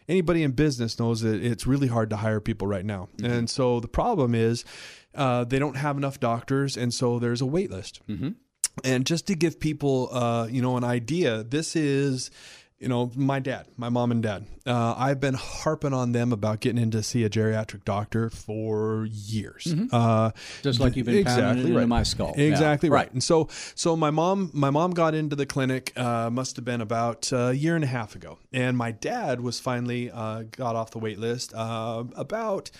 anybody in business knows that it's really hard to hire people right now. Mm-hmm. And so the problem is uh, they don't have enough doctors. And so there's a wait list. Mm-hmm. And just to give people, uh, you know, an idea, this is, you know, my dad, my mom and dad. Uh, I've been harping on them about getting in to see a geriatric doctor for years. Uh, Just like you've been pounding it into my skull. Yeah. Exactly right. Right. And so, so my mom, my mom got into the clinic. Uh, must have been about a year and a half ago, and my dad was finally uh, got off the wait list uh, about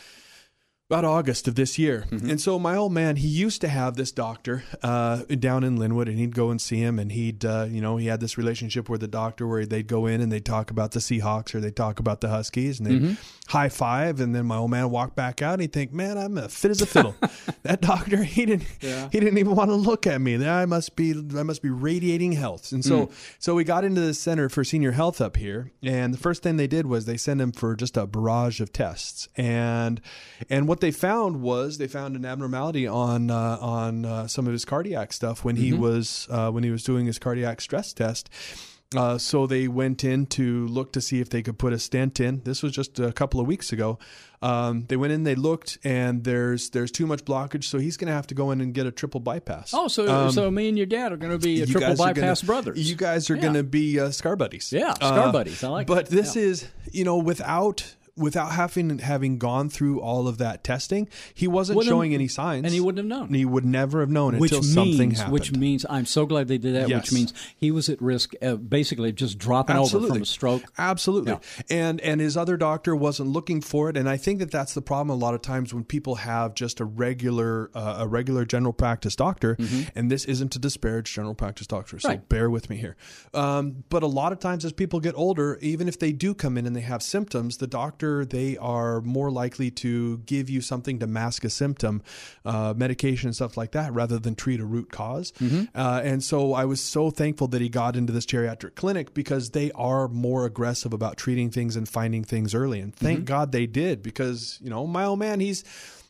about August of this year. Mm-hmm. And so my old man, he used to have this doctor uh, down in Lynnwood, and he'd go and see him, and he'd, uh, you know, he had this relationship with the doctor where they'd go in and they'd talk about the Seahawks or they'd talk about the Huskies, and they'd Mm-hmm. high five, and then my old man walked back out, and he'd think, man, I'm uh, fit as a fiddle. *laughs* that doctor, he didn't, he didn't even want to look at me. I must be, I must be radiating health. And Mm. so, so we got into the Center for Senior Health up here, and the first thing they did was they sent him for just a barrage of tests, and and what they found was they found an abnormality on uh, on uh, some of his cardiac stuff when he was uh, when he was doing his cardiac stress test. Uh, so they went in to look to see if they could put a stent in. This was just a couple of weeks ago. Um, they went in, they looked, and there's there's too much blockage, so he's going to have to go in and get a triple bypass. Oh, so so me and your dad are going to be a Um, triple bypass gonna- brothers. You guys are Yeah. going to be uh, scar buddies. Yeah, scar buddies. I like But this Yeah. is, you know, without without having having gone through all of that testing, he wasn't Wouldn't- showing any signs, and he wouldn't have known. And he would never have known which until means, something happened. which means, I'm so glad they did that. Yes. Which means he was at risk, of basically just dropping over from a stroke. Absolutely. Yeah. And and his other doctor wasn't looking for it and I think that that's the problem a lot of times when people have just a regular uh, a regular general practice doctor and this isn't to disparage general practice doctors. So Mm-hmm. Right. bear with me here. Um, but a lot of times as people get older even if they do come in and they have symptoms the doctor they are more likely to give you something to mask a symptom uh, medication and stuff like that rather than treat a root because Mm-hmm. uh, and so I was so thankful that he got into this geriatric clinic because they are more aggressive about treating things and finding things early. And thank Mm-hmm. God they did because, you know, my old man, he's.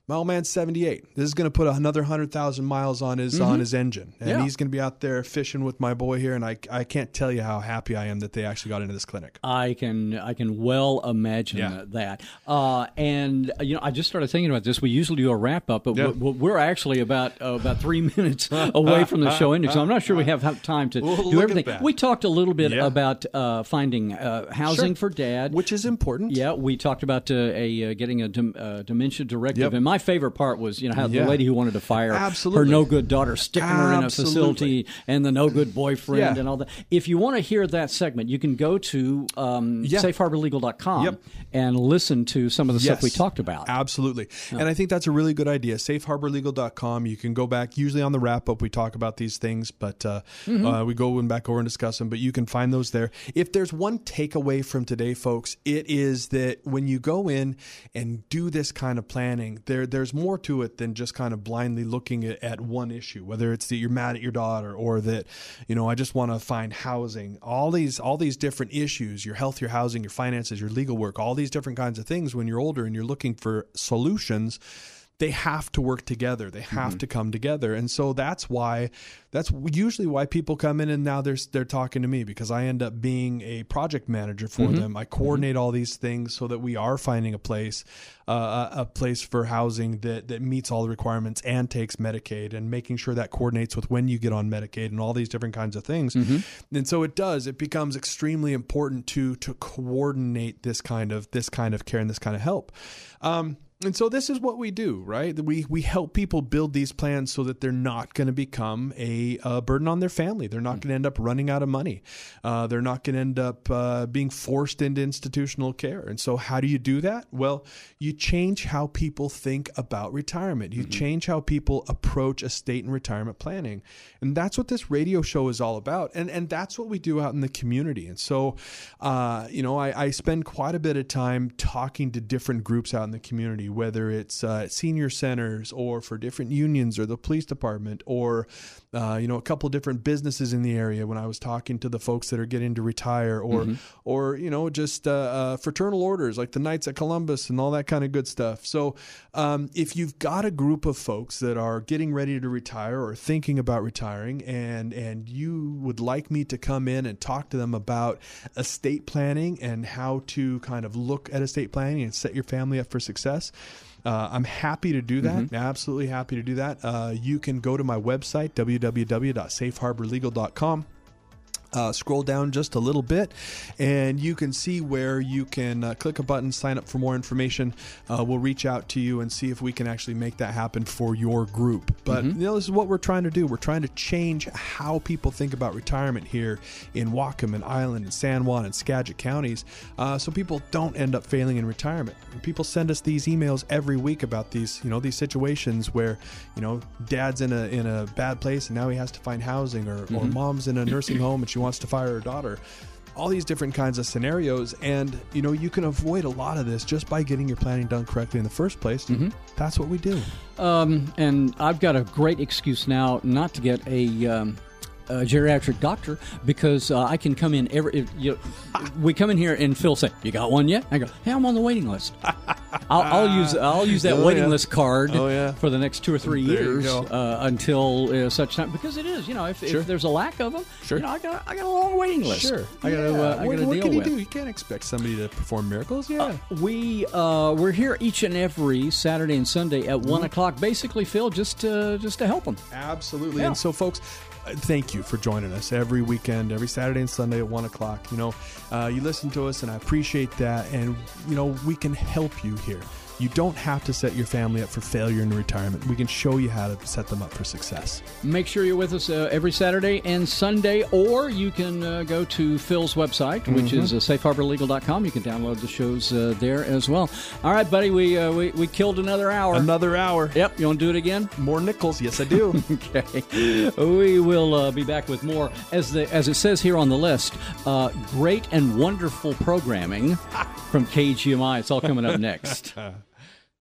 My old man's 78. This is going to put another 100,000 miles on his on his engine. And Mm-hmm. Yeah. he's going to be out there fishing with my boy here and I I can't tell you how happy I am that they actually got into this clinic. I can I can well imagine Yeah. that. Uh, and uh, you know, I just started thinking about this. We usually do a wrap up, but Yeah. we're, we're actually about uh, about three *laughs* minutes away from the show ending, so I'm not sure we have time to Well, do everything. We talked a little bit about uh, finding uh, housing Sure. for dad, Which is important. Yeah, we talked about uh, a uh, getting a dem- uh, dementia directive, Yep. and my favorite part was you know how Yeah. the lady who wanted to fire her no good daughter, sticking her in a facility, and the no good boyfriend, Yeah. and all that. If you want to hear that segment, you can go to um, Yeah. safeharborlegal.com Yep. and listen to some of the stuff we talked about. Absolutely. And I think that's a really good idea. Safeharborlegal.com. You can go back. Usually on the wrap up, we talk about these things, but uh, Mm-hmm. uh, we go and back over and discuss them. But you can find those there. If there's one takeaway from today, folks, it is that when you go in and do this kind of planning, there there's more to it than just kind of blindly looking at, at one issue. Whether it's that you're mad at your daughter or that you know I just want to find housing. All these all these different issues: your health, your housing, your finances, your legal work, all these different kinds of things. When you're older and you're looking for solutions they have to work together. They have Mm-hmm. to come together. And so that's why that's usually why people come in and now they're they're talking to me because I end up being a project manager for Mm-hmm. them. I coordinate all these things so that we are finding a place uh, a a place for housing that that meets all the requirements and takes Medicaid and making sure that coordinates with when you get on Medicaid and all these different kinds of things. And so it does. It becomes extremely important to to coordinate this kind of this kind of care and this kind of help. Um, and so this is what we do, right? We we help people build these plans so that they're not going to become a, uh burden on their family. They're not going to end up running out of money. Uh, they're not going to end up uh, being forced into institutional care. And so, how do you do that? Well, you change how people think about retirement. You change how people approach estate and retirement planning, and that's what this radio show is all about. And and that's what we do out in the community. And so, uh, you know, I, I spend quite a bit of time talking to different groups out in the community, whether it's uh, senior centers or for different unions or the police department or, uh, you know, a couple different businesses in the area. When I was talking to the folks that are getting to retire, or or you know, just uh, uh, fraternal orders like the Knights of Columbus and all that kind of good stuff. So, um, if you've got a group of folks that are getting ready to retire or thinking about retiring, and and you would like me to come in and talk to them about estate planning and how to kind of look at estate planning and set your family up for success. Uh, I'm happy to do that. Absolutely happy to do that. Uh, you can go to my website, www.safeharborlegal.com. Uh, scroll down just a little bit, and you can see where you can uh, click a button, sign up for more information. Uh, we'll reach out to you and see if we can actually make that happen for your group. But you know, this is what we're trying to do. We're trying to change how people think about retirement here in Whatcom and Island and San Juan and Skagit counties, uh, so people don't end up failing in retirement. And people send us these emails every week about these, you know, these situations where, you know, dad's in a in a bad place and now he has to find housing, or, or mom's in a nursing home and she wants to fire her daughter. All these different kinds of scenarios, and you know, you can avoid a lot of this just by getting your planning done correctly in the first place. That's what we do. Um, and I've got a great excuse now not to get a. Um, a geriatric doctor because uh, I can come in every. If, you we come in here and Phil say, "You got one yet?" I go, "Hey, I'm on the waiting list." *laughs* I'll, I'll use I'll use that Oh, waiting yeah. list card Oh, yeah. for the next two or three There years uh, until uh, such time because it is you know if, Sure. if there's a lack of them, Sure. you know I got I got a long waiting list. Sure, I got to Yeah. uh, I what, got to what deal can you do? You can't expect somebody to perform miracles. Yeah, We uh, we're here each and every Saturday and Sunday at Mm-hmm. one o'clock. Basically, Phil, just to, just to help them. Absolutely. And so, folks, uh, thank you for joining us every weekend, every Saturday and Sunday at one o'clock. You know, uh, you listen to us, and I appreciate that. And you know, we can help you here. You don't have to set your family up for failure in retirement. We can show you how to set them up for success. Make sure you're with us uh, every Saturday and Sunday, or you can uh, go to Phil's website, which is Mm-hmm. uh, safeharborlegal.com. You can download the shows uh, there as well. All right, buddy, we uh, we, we killed another hour. Another hour. Yep, you want to do it again? More nickels. Yes, I do. *laughs* Okay, we will uh, be back with more. As the as it says here on the list, uh, great and wonderful programming *laughs* from KGMI. It's all coming up next. *laughs*